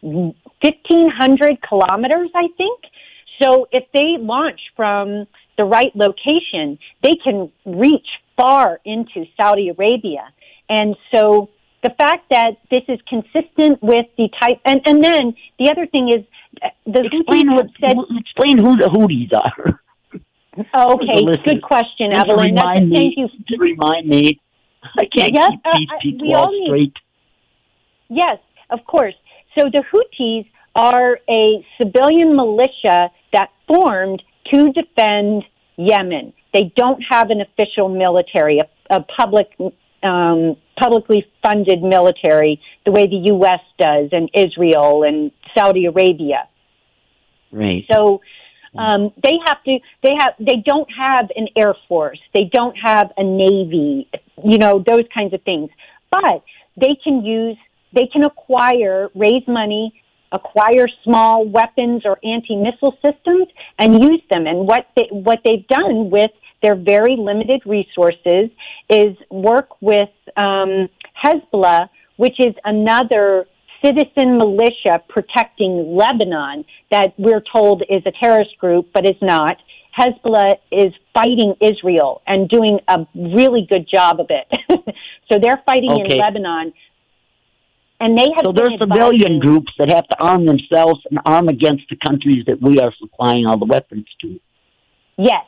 1,500 kilometers, I think. So if they launch from the right location, they can reach far into Saudi Arabia. And so the fact that this is consistent with the type, and, and then the other thing is the explain Houthis said, explain who the Houthis are. Oh, okay, good question, Just Evelyn. Remind me, thank you. To remind me, I can't yes, keep these uh, people all straight. Yes, of course. So the Houthis are a civilian militia that formed to defend Yemen. They don't have an official military, a, a public, um, publicly funded military, the way the U.S. does, and Israel and Saudi Arabia. Right. So um, they have to. They have. They don't have an air force. They don't have a navy. You know those kinds of things. But they can use. They can acquire, raise money, acquire small weapons or anti missile systems, and use them. And what they what they've done with their very limited resources is work with um, Hezbollah, which is another citizen militia protecting Lebanon that we're told is a terrorist group, but is not. Hezbollah is fighting Israel and doing a really good job of it. so they're fighting okay. in Lebanon. And they have so there's civilian groups that have to arm themselves and arm against the countries that we are supplying all the weapons to. Yes.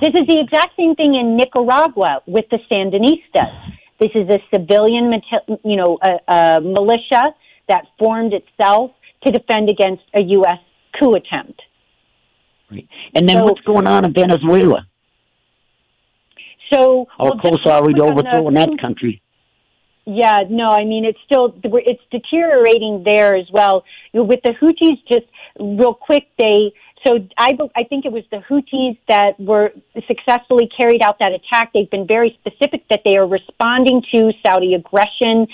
This is the exact same thing in Nicaragua with the Sandinistas. This is a civilian, you know, a, a militia that formed itself to defend against a U.S. coup attempt. Right. And then so, what's going on in Venezuela? So, how well, close are we to overthrowing that country? Yeah, no, I mean it's still it's deteriorating there as well. With the Houthis, just real quick, they so I, I think it was the Houthis that were successfully carried out that attack. They've been very specific that they are responding to Saudi aggression.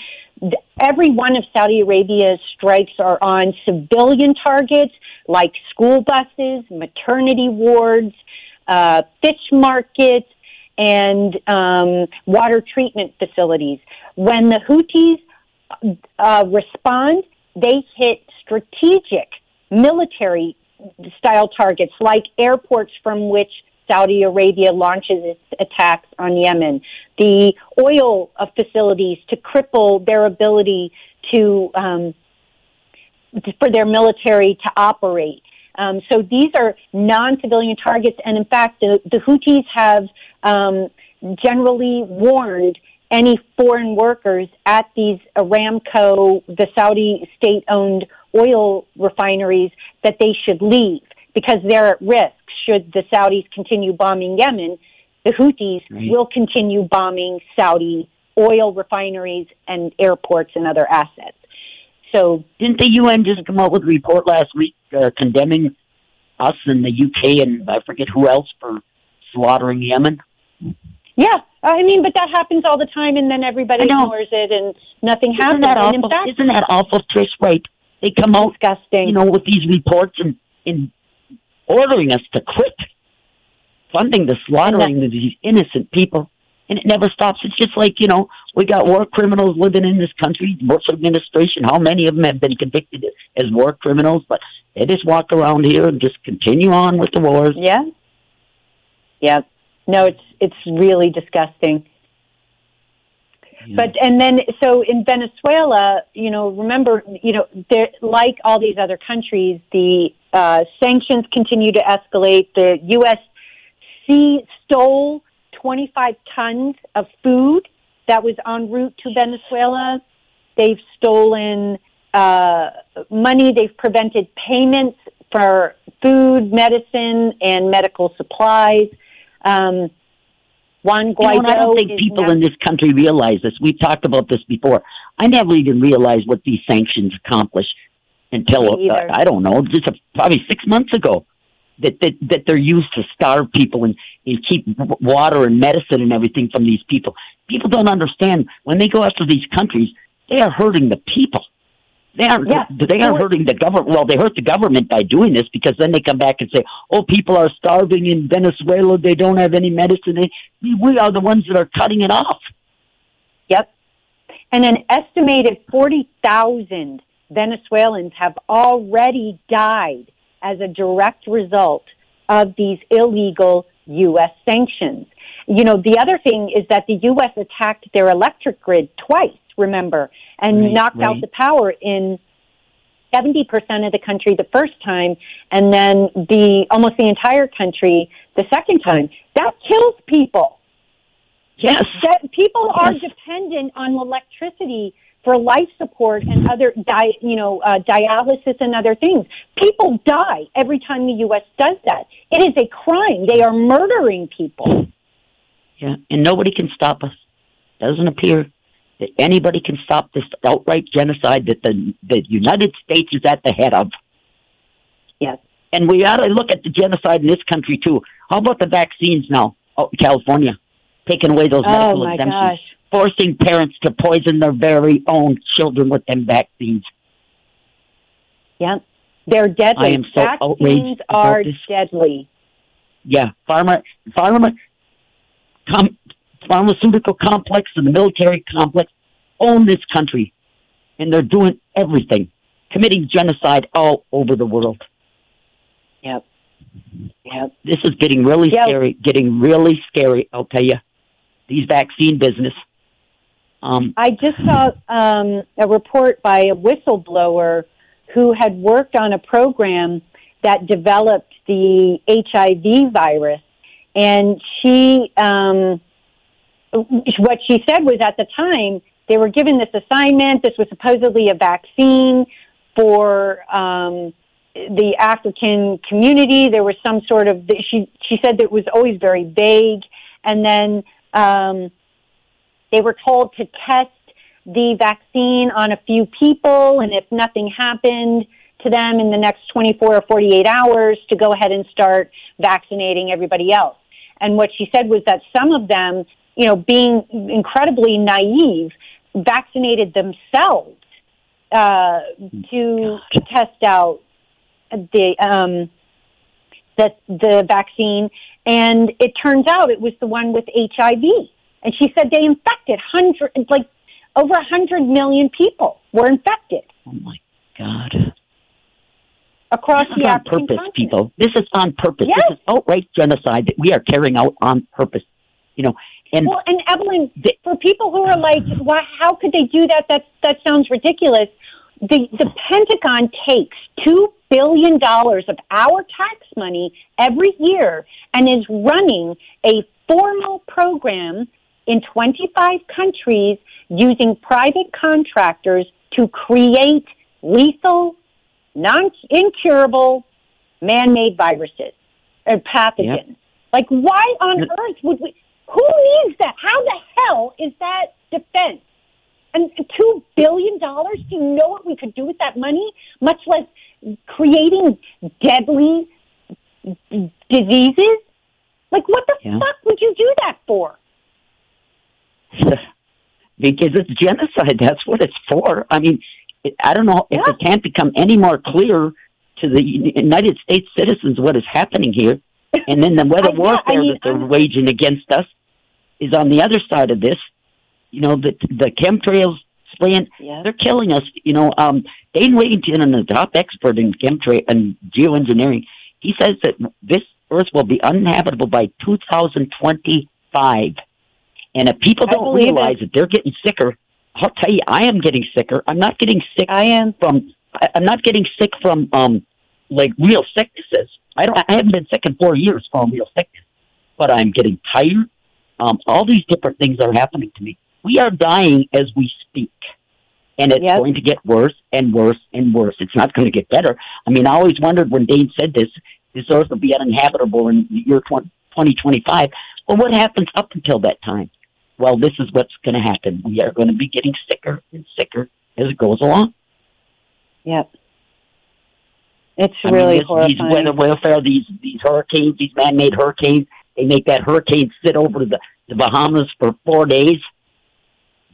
Every one of Saudi Arabia's strikes are on civilian targets like school buses, maternity wards, uh, fish markets, and um, water treatment facilities. When the Houthis uh, respond, they hit strategic military style targets like airports from which Saudi Arabia launches its attacks on Yemen, the oil facilities to cripple their ability to um, for their military to operate. Um, so these are non-civilian targets, and in fact, the, the Houthis have um, generally warned any foreign workers at these Aramco, the Saudi state-owned oil refineries that they should leave because they're at risk should the Saudis continue bombing Yemen. The Houthis right. will continue bombing Saudi oil refineries and airports and other assets. So, didn't the UN just come out with a report last week uh, condemning us and the UK and I forget who else for slaughtering Yemen? Yeah, I mean, but that happens all the time, and then everybody ignores it, and nothing isn't happens. That awful? And in fact, isn't that awful, Trish? Right? They come out, disgusting. you know, with these reports and, and ordering us to quit funding the slaughtering of these innocent people. And it never stops. It's just like, you know, we got war criminals living in this country, Bush administration. How many of them have been convicted as war criminals? But they just walk around here and just continue on with the wars. Yeah. Yeah. No, it's it's really disgusting. But and then so in Venezuela, you know, remember, you know, like all these other countries, the uh, sanctions continue to escalate. The U.S. Stole 25 tons of food that was en route to Venezuela. They've stolen uh, money. They've prevented payments for food, medicine, and medical supplies. Um, Juan Guaido. You know, I don't think people now- in this country realize this. We've talked about this before. I never even realized what these sanctions accomplish until uh, I don't know, just a, probably six months ago. That, that that they're used to starve people and, and keep water and medicine and everything from these people. People don't understand when they go after these countries, they are hurting the people. They aren't. Yeah. They aren't hurting the government. Well, they hurt the government by doing this because then they come back and say, "Oh, people are starving in Venezuela. They don't have any medicine." We are the ones that are cutting it off. Yep. And an estimated forty thousand Venezuelans have already died as a direct result of these illegal U.S. sanctions. You know, the other thing is that the U.S. attacked their electric grid twice remember, and right, knocked right. out the power in 70% of the country the first time and then the almost the entire country the second time. That kills people. Yes. That people are dependent on electricity for life support and other di- you know uh, dialysis and other things. People die every time the US does that. It is a crime. They are murdering people. Yeah, and nobody can stop us. Doesn't appear that anybody can stop this outright genocide that the, the United States is at the head of. Yes. And we ought to look at the genocide in this country too. How about the vaccines now? Oh, California, taking away those oh, medical oh, exemptions, gosh. forcing parents to poison their very own children with them vaccines. Yeah, they're deadly. I am so vaccines outraged are deadly. Yeah, pharma, pharma, com, pharmaceutical complex and the military complex own this country, and they're doing everything, committing genocide all over the world. Yep. Yep. This is getting really Yep. scary. Getting really scary. I'll tell you, these vaccine business. Um, I just saw um, a report by a whistleblower who had worked on a program that developed the HIV virus, and she, um, what she said was at the time they were given this assignment. This was supposedly a vaccine for um, the African community. There was some sort of she she said that it was always very vague, and then. Um, they were told to test the vaccine on a few people, and if nothing happened to them in the next 24 or 48 hours, to go ahead and start vaccinating everybody else. And what she said was that some of them, you know, being incredibly naive, vaccinated themselves uh, to test out the um, the the vaccine, and it turns out it was the one with HIV. And she said they infected hundred, like over a hundred million people were infected oh my God! across This is the on African purpose, continent. people. This is on purpose. Yes. This is outright genocide that we are carrying out on purpose. You know, and Well, and Evelyn, for people who are like, "Why? How could they do that? That that sounds ridiculous." The the Pentagon takes two billion dollars of our tax money every year and is running a formal program in 25 countries using private contractors to create lethal, non incurable, man made viruses or pathogens. Like, why on earth would we? Who needs that? How the hell is that defense? And two billion dollars? Do you know what we could do with that money? Much less creating deadly diseases. Like, what the Yeah. fuck would you do that for? because it's genocide. That's what it's for. I mean, I don't know if Yeah. it can't become any more clear to the United States citizens what is happening here, and then the weather I- warfare I mean, that they're I'm- waging against us is on the other side of this. You know, the the chemtrails spraying, Yeah. they're killing us. You know, um, Dane Wigington, the top expert in chemtrail and geoengineering, he says that this Earth will be uninhabitable by 2025. And if people I don't believe it. that they're getting sicker, I'll tell you, I am getting sicker. I'm not getting sick I am. from. I'm not getting sick from um like real sicknesses. I don't. I haven't been sick in four years from real sickness, but I'm getting tired. Um, all these different things are happening to me. We are dying as we speak, and it's Yep. going to get worse and worse and worse. It's not going to get better. I mean, I always wondered when Dane said this: this Earth will be uninhabitable in the year 20, 2025. Well, what happens up until that time? Well, this is what's going to happen. We are going to be getting sicker and sicker as it goes along. Yep. It's I mean, really this- horrifying. These weather welfare, these these hurricanes, these man-made hurricanes, they make that hurricane sit over the, the Bahamas for four days.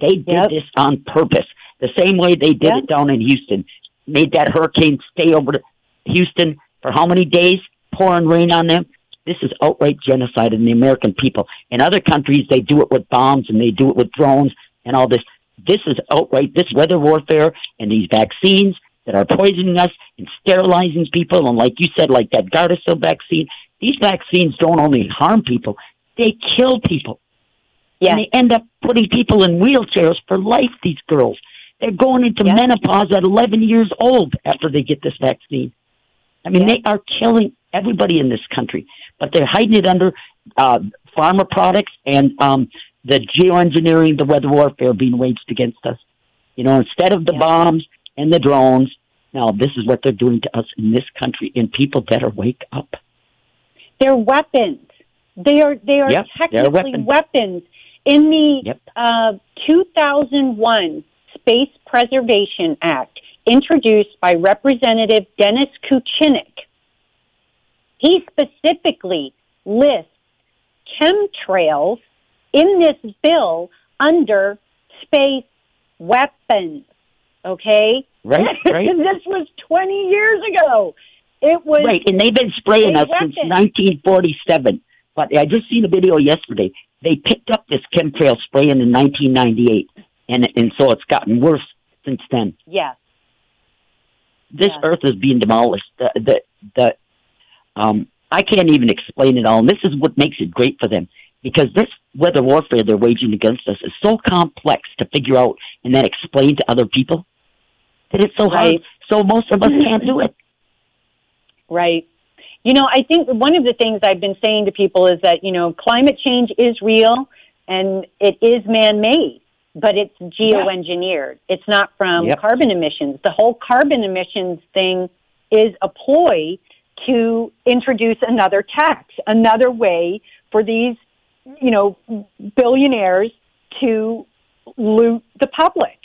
They did Yep. this on purpose, the same way they did Yep. it down in Houston. Made that hurricane stay over to Houston for how many days, pouring rain on them. This is outright genocide of the American people. In other countries, they do it with bombs and they do it with drones and all this. This is outright this weather warfare and these vaccines that are poisoning us and sterilizing people. And like you said, like that Gardasil vaccine, these vaccines don't only harm people, they kill people. yeah. And they end up putting people in wheelchairs for life, these girls. They're going into Yeah. menopause at 11 years old after they get this vaccine. I mean, Yeah. they are killing everybody in this country, but they're hiding it under uh, pharma products and um, the geoengineering, the weather warfare being waged against us. You know, instead of the Yeah. bombs and the drones, now this is what they're doing to us in this country, and people better wake up. They're weapons. They are they are Yep, technically weapons. weapons. In the Yep. uh, 2001 Space Preservation Act, introduced by Representative Dennis Kucinich, he specifically lists chemtrails in this bill under space weapons. Okay, Right, right. this was 20 years ago. It was right, and they've been spraying us since 1947. But I just seen a video yesterday. They picked up this chemtrail spraying in 1998, and and so it's gotten worse since then. yes, This. Earth is being demolished. The the the um I can't even explain it all. And this is what makes it great for them because this weather warfare they're waging against us is so complex to figure out and then explain to other people that it's so hard. So most of us can't do it. Right. You know, I think one of the things I've been saying to people is that you know climate change is real and it is man-made, but it's geoengineered. It's not from Yep. carbon emissions. The whole carbon emissions thing is a ploy to introduce another tax, another way for these, you know, billionaires to loot the public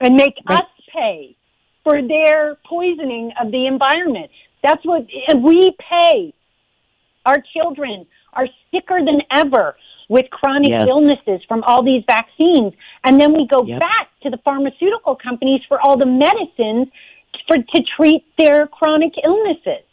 and make Right. us pay for their poisoning of the environment. That's what and we pay. Our children are sicker than ever with chronic Yes. illnesses from all these vaccines, and then we go Yep. back to the pharmaceutical companies for all the medicines for to treat their chronic illnesses.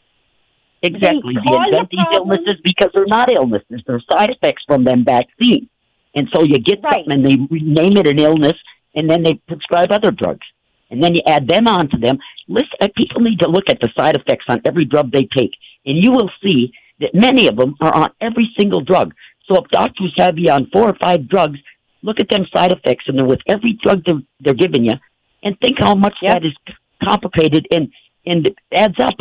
Exactly. They They invent these illnesses because they're not illnesses. They're side effects from them vaccines. And so you get Right. something and they rename it an illness and then they prescribe other drugs. And then you add them onto them. Listen, uh, people need to look at the side effects on every drug they take. And you will see that many of them are on every single drug. So if doctors have you on four or five drugs, look at them side effects and they're with every drug they're, they're giving you and think how much Yep. that is complicated and, and adds up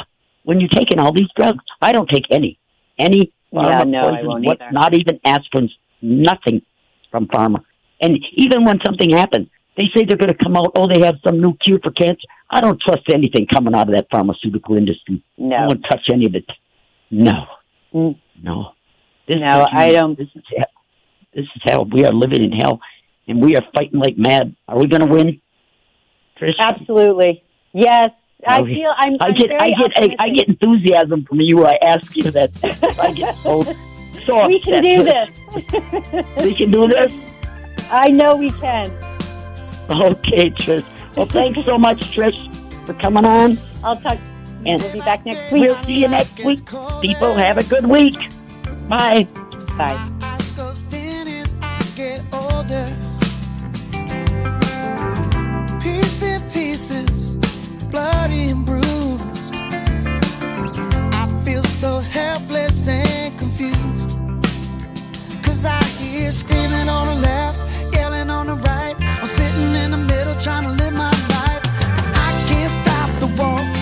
when you're taking all these drugs. I don't take any. Any Yeah, no, won't what- not even aspirins, nothing from pharma. And even when something happens, they say they're going to come out, oh, they have some new cure for cancer. I don't trust anything coming out of that pharmaceutical industry. No, I won't touch any of it. No, Mm. no. This No, is I don't- This is hell. This is hell. We are living in hell, and we are fighting like mad. Are we going to win, Trish? absolutely. Yes, I feel I'm. I I'm get, very I get, I, I get enthusiasm from you. I ask you that. I get so, so We can do this. We can do this. I know we can. Okay, Trish. Well, thanks so much, Trish, for coming on. I'll talk. And We'll be back next week. we'll see you next week. People, have a good week. Bye. Bye. eyes go thin as I get older. Piece in pieces, bloody and bruised. I feel so helpless and confused. Cause I hear screaming on the left, yelling on the right sitting in the middle trying to live my life. Cause I can't stop the war.